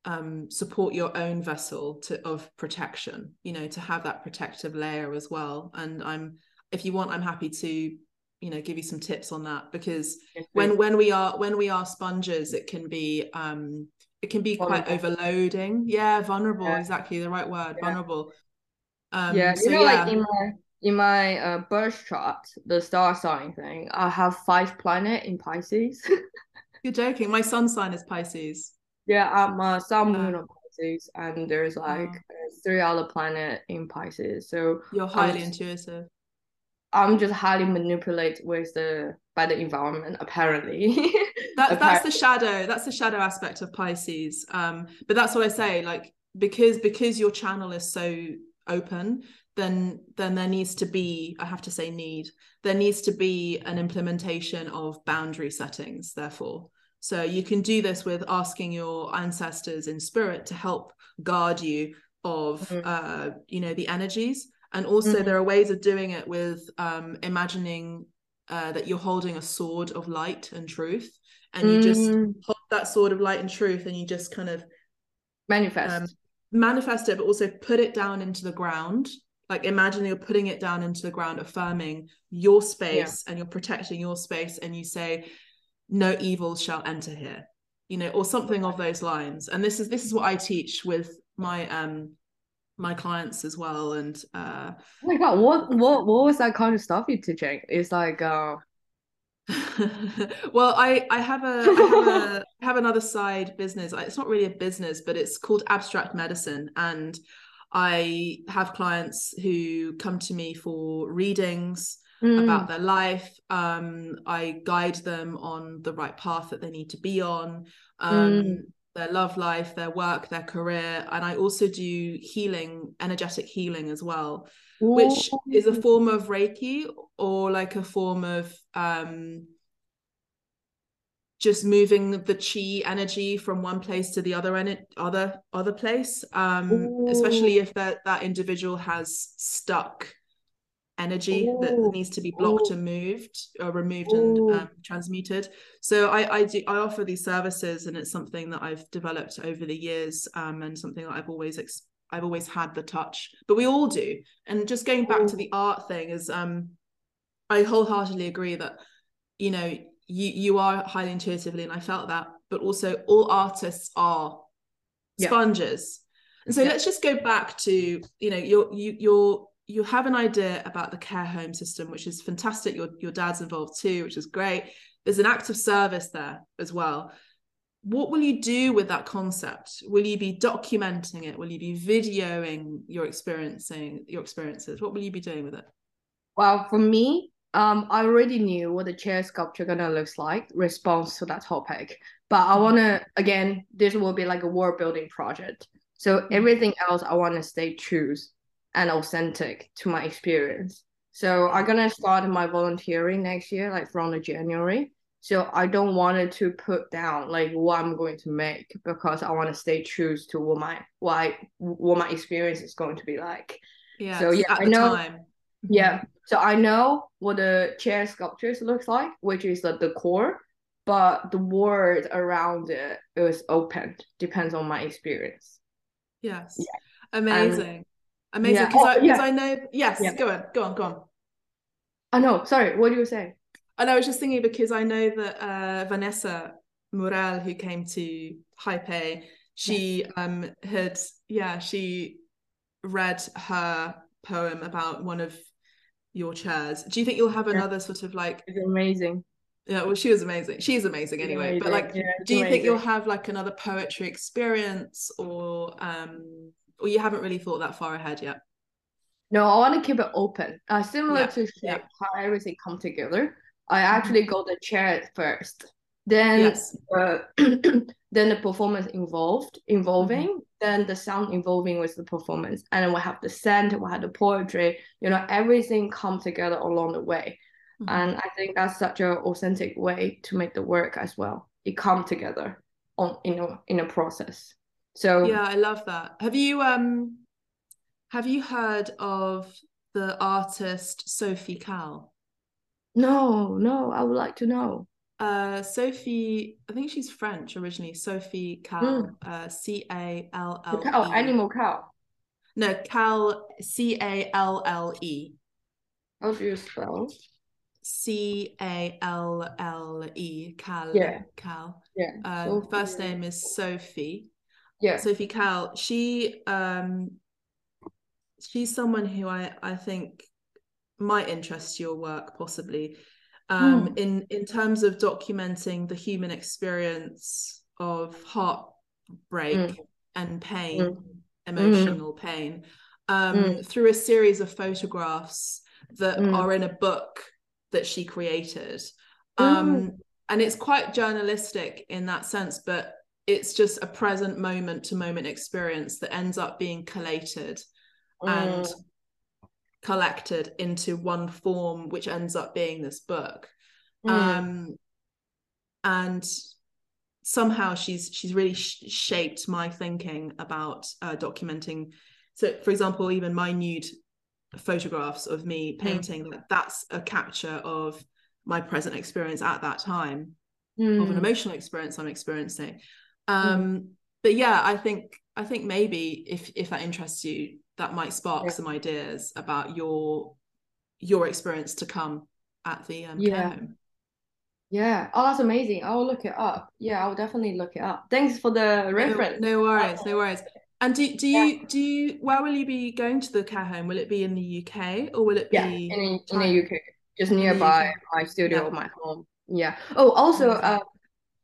um, support your own vessel to of protection. You know, to have that protective layer as well. And I'm, if you want, I'm happy to you know give you some tips on that because when when we are when we are sponges it can be um it can be vulnerable. quite overloading. Yeah vulnerable yeah. exactly the right word yeah. vulnerable. Um yeah so, you know yeah. like in my in my uh, birth chart the star sign thing i have five planet in pisces. <laughs> You're joking. My sun sign is pisces. Yeah i'm a sun moon of pisces and there's like three other planet in pisces so you're highly intuitive I'm just highly manipulated with the by the environment apparently. <laughs> that, that's the shadow. That's the shadow aspect of Pisces. Um, but that's what I say. Like because because your channel is so open, then then there needs to be. I have to say need. There needs to be an implementation of boundary settings. Therefore, so you can do this with asking your ancestors in spirit to help guard you of mm-hmm. uh, you know the energies and also mm-hmm. there are ways of doing it with um, imagining uh, that you're holding a sword of light and truth and you just mm. hold that sword of light and truth and you just kind of manifest um, manifest it but also put it down into the ground like imagine you're putting it down into the ground affirming your space yeah. and you're protecting your space and you say no evil shall enter here you know or something of those lines and this is this is what i teach with my um my clients as well and uh oh my god what what what was that kind of stuff you're teaching? It's like uh <laughs> well i i have a i have a <laughs> have another side business. It's not really a business but it's called abstract medicine and i have clients who come to me for readings mm. about their life. Um i guide them on the right path that they need to be on. Um mm their love life, their work, their career. And I also do healing, energetic healing as well, Ooh. which is a form of Reiki or like a form of um, just moving the chi energy from one place to the other and other other place. Um, especially if that that individual has stuck energy Ooh. that needs to be blocked Ooh. and moved or removed Ooh. and um, transmuted so I, I do i offer these services and it's something that i've developed over the years um, and something that i've always ex- i've always had the touch but we all do and just going back to the art thing is um i wholeheartedly agree that you know you you are highly intuitively and i felt that but also all artists are sponges And so Yeah. let's just go back to you know you're you you're you have an idea about the care home system, which is fantastic. Your your dad's involved too, which is great. There's an active service there as well. What will you do with that concept? Will you be documenting it? Will you be videoing your experiencing your experiences? What will you be doing with it? Well, for me, um, I already knew what the chair sculpture gonna looks like, response to that topic. But I wanna again, this will be like a world building project. So everything else, I wanna stay true and authentic to my experience. So I'm gonna start my volunteering next year, like from the January. So I don't want it to put down like what I'm going to make because I want to stay true to what my what I, what my experience is going to be like. Yeah. So, yeah, I know- time. <laughs> Yeah. So I know what the chair sculptures looks like, which is the, core, but the word around it is open. Depends on my experience. Yes. Yeah. Amazing. Amazing. Yeah. Because Oh, I, yeah. I know, yes, Yeah. go on, go on, go on. I know. Sorry. What do you say? And I was just thinking because I know that uh, Vanessa Morel, who came to Hype, she um had yeah she read her poem about one of your chairs. Do you think you'll have Yeah. another sort of like It's amazing. yeah? Well, she was amazing. She's amazing anyway. But like, Yeah, do you think you'll have like another poetry experience, or um, or you haven't really thought that far ahead yet? No, I want to keep it open. Uh, similar Yeah, to shape, yeah. Mm-hmm. how everything come together. I actually go the chair first, then Yes. uh, <clears throat> then the performance involved involving, Mm-hmm. then the sound involving with the performance, and then we have the scent, we have the poetry. You know, everything come together along the way, Mhm. and I think that's such an authentic way to make the work as well. It come together on in a in a process. So Yeah, I love that. Have you um have you heard of the artist Sophie Calle? no, no, I would like to know. Uh Sophie, I think she's French originally. Sophie Calle, uh C A L L. Cow, animal cow. No, Cal C A L L E. How do you spell? C A L L E. Cal. Yeah. Cal. Yeah. Um, first name is Sophie. Yeah. Sophie Calle, she um she's someone who I I think might interest your work possibly um Hmm. in in terms of documenting the human experience of heartbreak Mm. and pain Mm. emotional pain um Mm. through a series of photographs that Mm. are in a book that she created Mm. um and it's quite journalistic in that sense but it's just a present moment to moment experience that ends up being collated and Mm. collected into one form which ends up being this book Mm. um and somehow she's she's really sh- shaped my thinking about uh, documenting so for example even my nude photographs of me painting like that's a capture of my present experience at that time of an Mm. emotional experience I'm experiencing. Um, but yeah, I think I think maybe if if that interests you, that might spark Yeah. some ideas about your your experience to come at the um, care Yeah. home. Yeah. Oh, that's amazing. I'll look it up. Yeah, I'll definitely look it up. Thanks for the reference. no worries, no worries. And do do you do you where will you be going to the care home? Will it be in the UK or will it Yeah, be in in the UK, just nearby UK. my studio, Yeah. my home. Yeah. Oh, also, uh,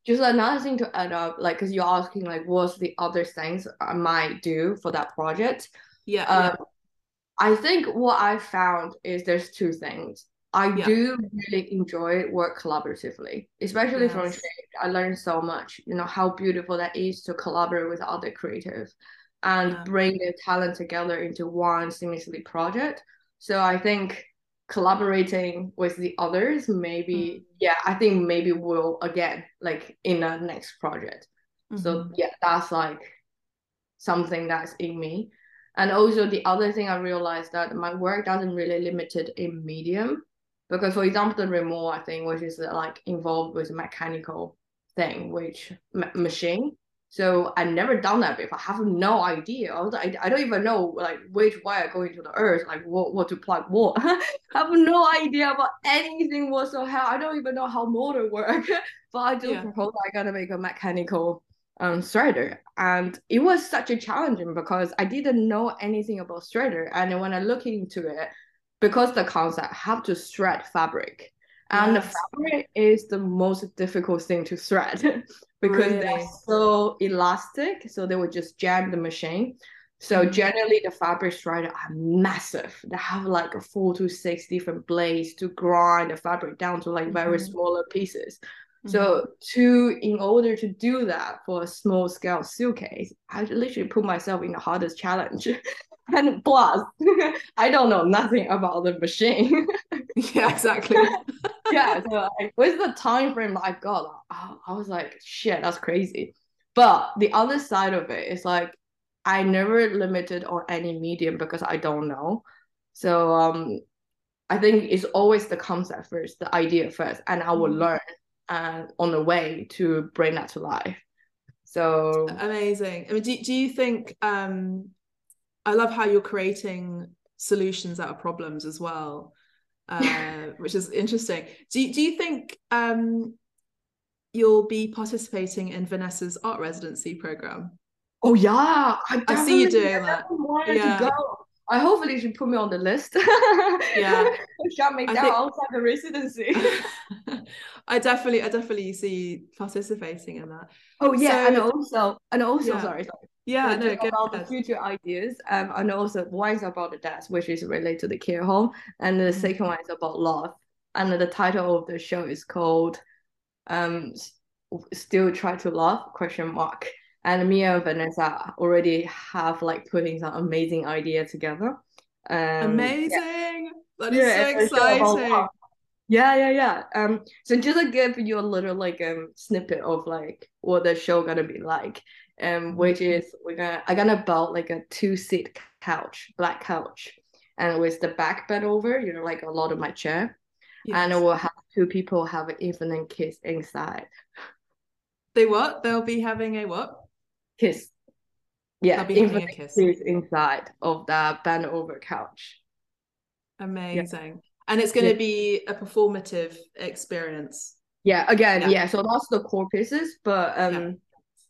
just another thing to add up, like, because you're asking, like, what's the other things I might do for that project? Yeah, Um, I think what I found is there's two things. I Yeah. do really enjoy work collaboratively, especially from Yes. Shade. I learned so much, you know, how beautiful that is to collaborate with other creatives and Yeah. bring their talent together into one seamlessly project. So I think collaborating with the others, maybe, Mm. yeah, I think maybe we'll again, like in the next project. So Mhm. yeah, that's like something that's in me. And also the other thing I realized that my work doesn't really limited in medium. Because for example, the Rimowa thing, which is like involved with mechanical thing, which ma- machine. So I've never done that before. I have no idea. I, I don't even know like which wire going to the earth, like what, what to plug <laughs> what. I have no idea about anything whatsoever. I don't even know how motor work. <laughs> but I do Yeah. propose I gotta make a mechanical um, threader. And it was such a challenging because I didn't know anything about threader. And when I look into it, because the concept have to thread fabric. And yes. the fabric is the most difficult thing to thread <laughs> because really? they're so elastic. So they would just jam the machine. So mm-hmm. generally the fabric threader are massive. They have like four to six different blades to grind the fabric down to like very mm-hmm. smaller pieces. So mm-hmm. to in order to do that for a small scale suitcase, I literally put myself in the hardest challenge. <laughs> and plus, <laughs> I don't know nothing about the machine. yeah, exactly. Yeah, so like, with the time frame I got, I was like, shit, that's crazy. But the other side of it is like I never limited on any medium because I don't know. So um I think it's always the concept first, the idea first, and I will mm-hmm. learn and uh, on the way to bring that to life. So amazing. I mean, do, do you think um I love how you're creating solutions out of problems as well, uh, which is interesting. Do you, do you think um you'll be participating in Vanessa's art residency program? Oh yeah, I, I see you doing that. Yeah. I hopefully should put me on the list. yeah, <laughs> shut me down think... outside the residency. <laughs> I definitely, I definitely see participating in that. Oh yeah, so, and also, and also, yeah. sorry, sorry. Yeah, no, about the future ideas, um, and also one is about the death, which is related to the care home, and the mm-hmm. second one is about love, and the title of the show is called, um, "Still Try to Love?" Question mark. And me and Vanessa already have like putting some amazing idea together. Um, amazing! Yeah. That is yeah, so exciting. Yeah, yeah, yeah. Um, so just to give you a little like um snippet of like what the show gonna be like, um, which is we're gonna I'm gonna build like a two seat couch, black couch, and with the back bed over, you know, like a lot of my chair, yes. and we'll have two people have an infinite kiss inside. They what? They'll be having a what? Kiss. Yeah, They'll be having a kiss. kiss inside of the bend over couch. Amazing. Yeah and it's going to yeah. be a performative experience yeah again yeah. yeah. so that's the core pieces but um.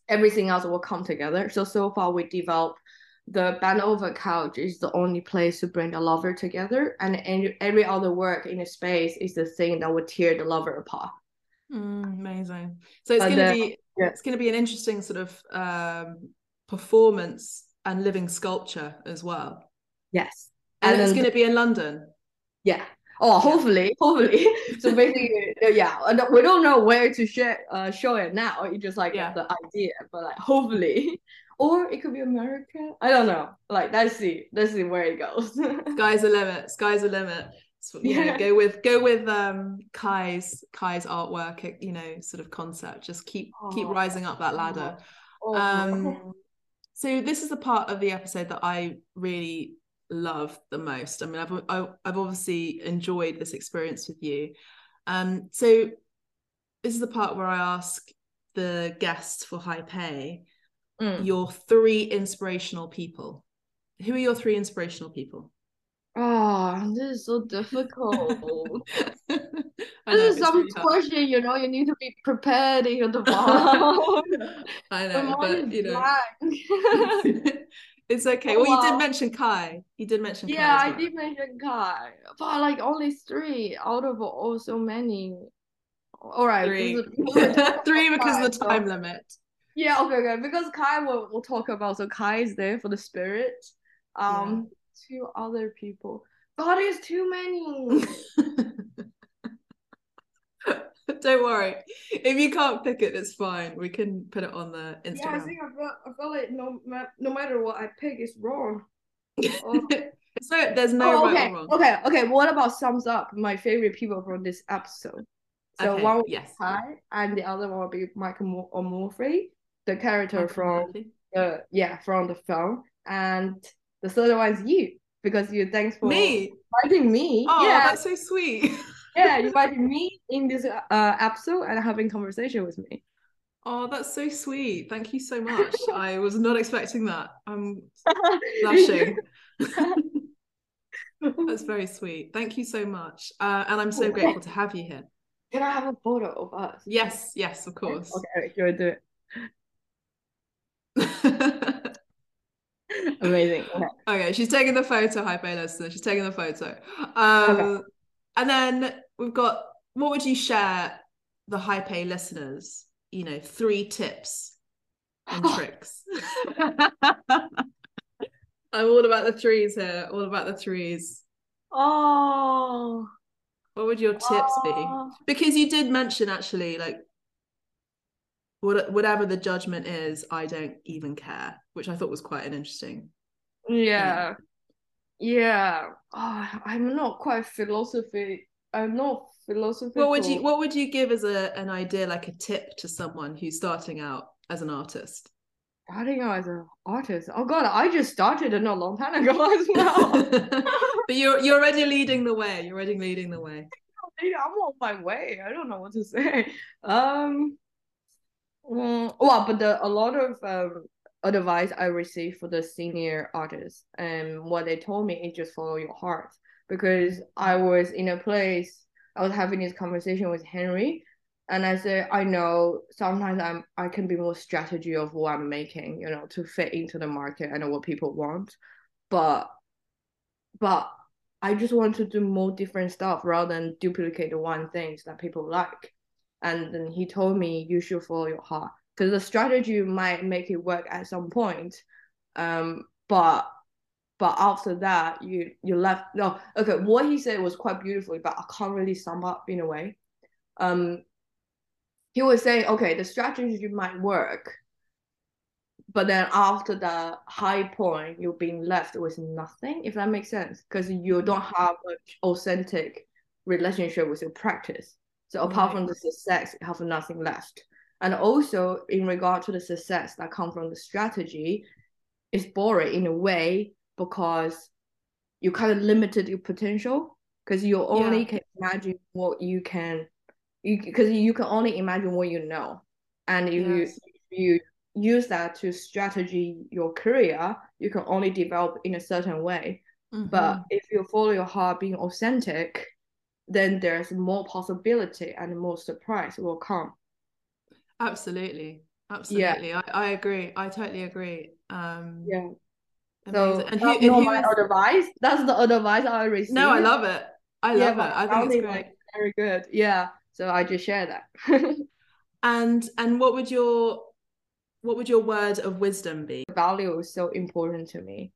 Everything else will come together. So so far we developed the bend over couch is the only place to bring the lover together and every other work in the space is the thing that would tear the lover apart. Mm, amazing. So it's going to be it's going to be an interesting sort of um, performance and living sculpture as well. Yes. And, and it's going to be in london? Yeah Oh, hopefully, <laughs> hopefully. so basically, yeah, we don't know where to share, uh, show it now. It's just like yeah. the idea, but like hopefully, <laughs> or it could be America. I don't know. Like let's see, let's see where it goes. <laughs> Sky's the limit. Sky's the limit. So, you yeah. know, go with go with um Kai's Kai's artwork. You know, sort of concept. Just keep oh. keep rising up that ladder. Oh. Um. So this is the part of the episode that I really love the most? I mean, I've I've obviously enjoyed this experience with you. Um, so this is the part where I ask the guests for Hype A mm. your three inspirational people. Who are your three inspirational people? Oh, this is so difficult. <laughs> this is some really question, you know, you need to be prepared in the I know, but you know. <laughs> <laughs> It's okay. Well, well, you did mention Kai. You did mention yeah, Kai well. I did mention Kai, but like only three out of all so many. All right, three, <laughs> <laughs> three because of the time so. limit. Yeah, okay, okay. Because Kai will we'll talk about. So Kai is there for the spirit. Um, yeah. two other people. God, it's too many. <laughs> <laughs> Don't worry. If you can't pick it, it's fine. We can put it on the Instagram. Yeah, I think I feel, I feel like no, no matter what I pick, it's wrong. <laughs> Oh. so there's no oh, okay. wrong. Okay, okay. What about sums up my favorite people from this episode? So okay, one yes. Kai, and the other one will be Michael Onofre, the character Michael from Murphy. the yeah from the film, and the third one is you because you thanks for me inviting me. Oh, yeah. that's so sweet. <laughs> yeah, you invited me in this uh, episode and having conversation with me. Oh, that's so sweet. Thank you so much. <laughs> I was not expecting that. I'm <laughs> blushing. <laughs> that's very sweet. Thank you so much. Uh, and I'm so grateful to have you here. Can I have a photo of us? Yes, yes, of course. Okay, okay, do it. Amazing. Okay. okay, she's taking the photo. Hype A listener. She's taking the photo. Um, okay. And then we've got what would you share the Hype A listeners? You know, three tips and <laughs> tricks. I'm all about the threes here. All about the threes. Oh. What would your tips oh. be? Because you did mention actually, like, what, whatever the judgment is, I don't even care, which I thought was quite an interesting. Yeah. Yeah. Oh, I'm not quite philosophy. I'm not philosophy. What would you What would you give as a an idea, like a tip to someone who's starting out as an artist? starting out as an artist. Oh god, I just started a not long time ago <laughs> as well. <laughs> but you're you're already leading the way. You're already leading the way. I'm on my way. I don't know what to <laughs> say. Um, mm, well, but the a lot of um, advice I received for the senior artists, and what they told me is just follow your heart. Because I was in a place, I was having this conversation with Henry, and I said, I know sometimes I'm I can be more strategy of what I'm making, you know, to fit into the market and what people want, but but I just want to do more different stuff rather than duplicate the one things that people like. And then he told me you should follow your heart because the strategy might make it work at some point, um, but but after that you you left no okay what he said was quite beautiful but I can't really sum up in a way. Um, he was saying, okay, the strategy might work, but then after the high point, you're being left with nothing, if that makes sense, because you don't have much authentic relationship with your practice. So apart from the success, you have nothing left. And also in regard to the success that come from the strategy, it's boring in a way because you kind of limited your potential because you only yeah. can imagine what you can you because you can only imagine what you know and if yes. you you use that to strategy your career you can only develop in a certain way mm-hmm. but if you follow your heart being authentic then there's more possibility and more surprise will come absolutely. Absolutely. Yeah. I, I agree. I totally agree. Um yeah. So and who, and my advice. That's the advice i received no i love it. I love yeah, it i think it's great. like very good. Yeah. So I just share that. <laughs> and and what would your what would your word of wisdom be? Value is so important to me.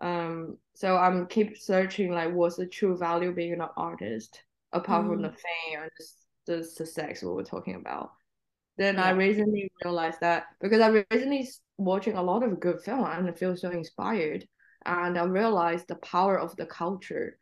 Um, so I'm keep searching like what's the true value being an artist apart mm. from the fame and the, the success what we're talking about. Then yeah. I recently realized that because I recently watching a lot of good film and I feel so inspired, and I realized the power of the culture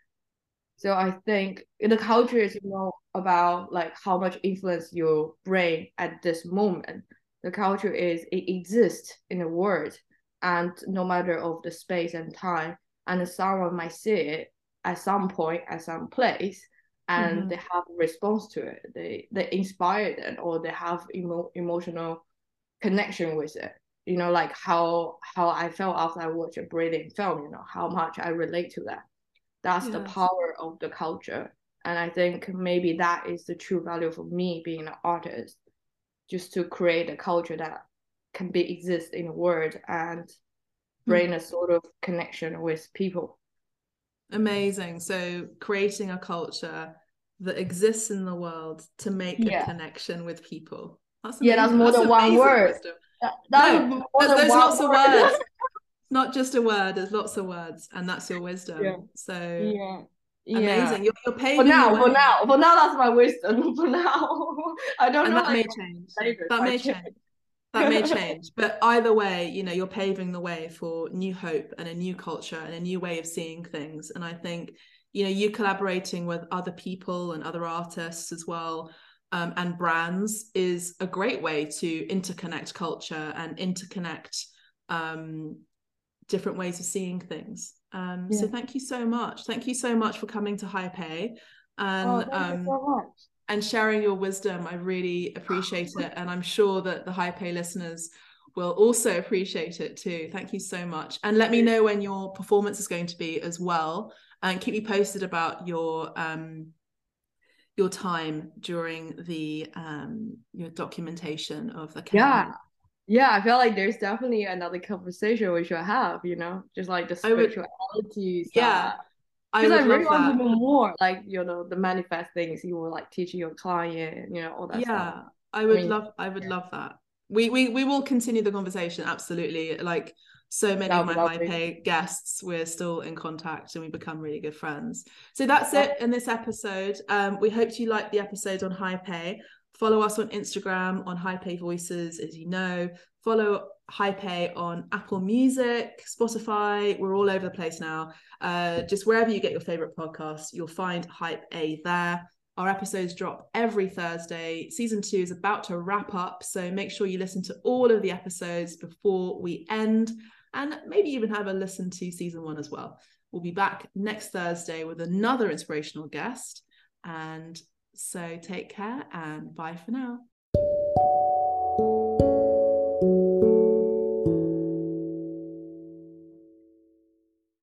so I think the culture is you know about like how much influence your brain at this moment. The culture is it exists in the world, and no matter of the space and time, and someone might see it at some point at some place, and mm-hmm. they have a response to it. They they inspired it or they have emo- emotional connection with it. You know, like how how I felt after I watched a breathing film. You know, how much I relate to that that's yes. the power of the culture and i think maybe that is the true value for me being an artist just to create a culture that can be exist in the world and hmm. bring mm. a sort of connection with people amazing. So creating a culture that exists in the world to make yeah. a connection with people. That's yeah that's more that's than one word. that, no, there's, lots of words. <laughs> Not just a word there's lots of words and that's your wisdom. Yeah. so yeah. amazing. You're, you're paying for now for now for now that's my wisdom. <laughs> For now. <laughs> I don't and know that may change. That may change that may <laughs> change but either way you know you're paving the way for new hope and a new culture and a new way of seeing things and i think you know you collaborating with other people and other artists as well um, and brands is a great way to interconnect culture and interconnect um, different ways of seeing things. Um, yeah. So thank you so much. Thank you so much for coming to Hype A and oh, um, so and sharing your wisdom. I really appreciate it, and I'm sure that the Hype A listeners will also appreciate it too. Thank you so much, and let me know when your performance is going to be as well, and keep me posted about your um, your time during the um, your documentation of the campaign. Yeah yeah, I feel like there's definitely another conversation we should have, you know, just like the spirituality would, Yeah. Because I, really want to know more, like, you know, the manifest things you were like teaching your client, you know, all that stuff. yeah, stuff. I would I mean, love I would yeah. love that. We we we will continue the conversation, absolutely. Like so many of my Hype A guests, we're still in contact and we become really good friends. So that's it in this episode. Um, we hope you liked the episode on Hype A. Follow us on Instagram on Hype A Voices, as you know. Follow Hype A on Apple Music, Spotify. We're all over the place now. Uh, just wherever you get your favorite podcasts, you'll find Hype A there. Our episodes drop every Thursday. Season two is about to wrap up, so make sure you listen to all of the episodes before we end and maybe even have a listen to season one as well. We'll be back next Thursday with another inspirational guest. And so take care and bye for now.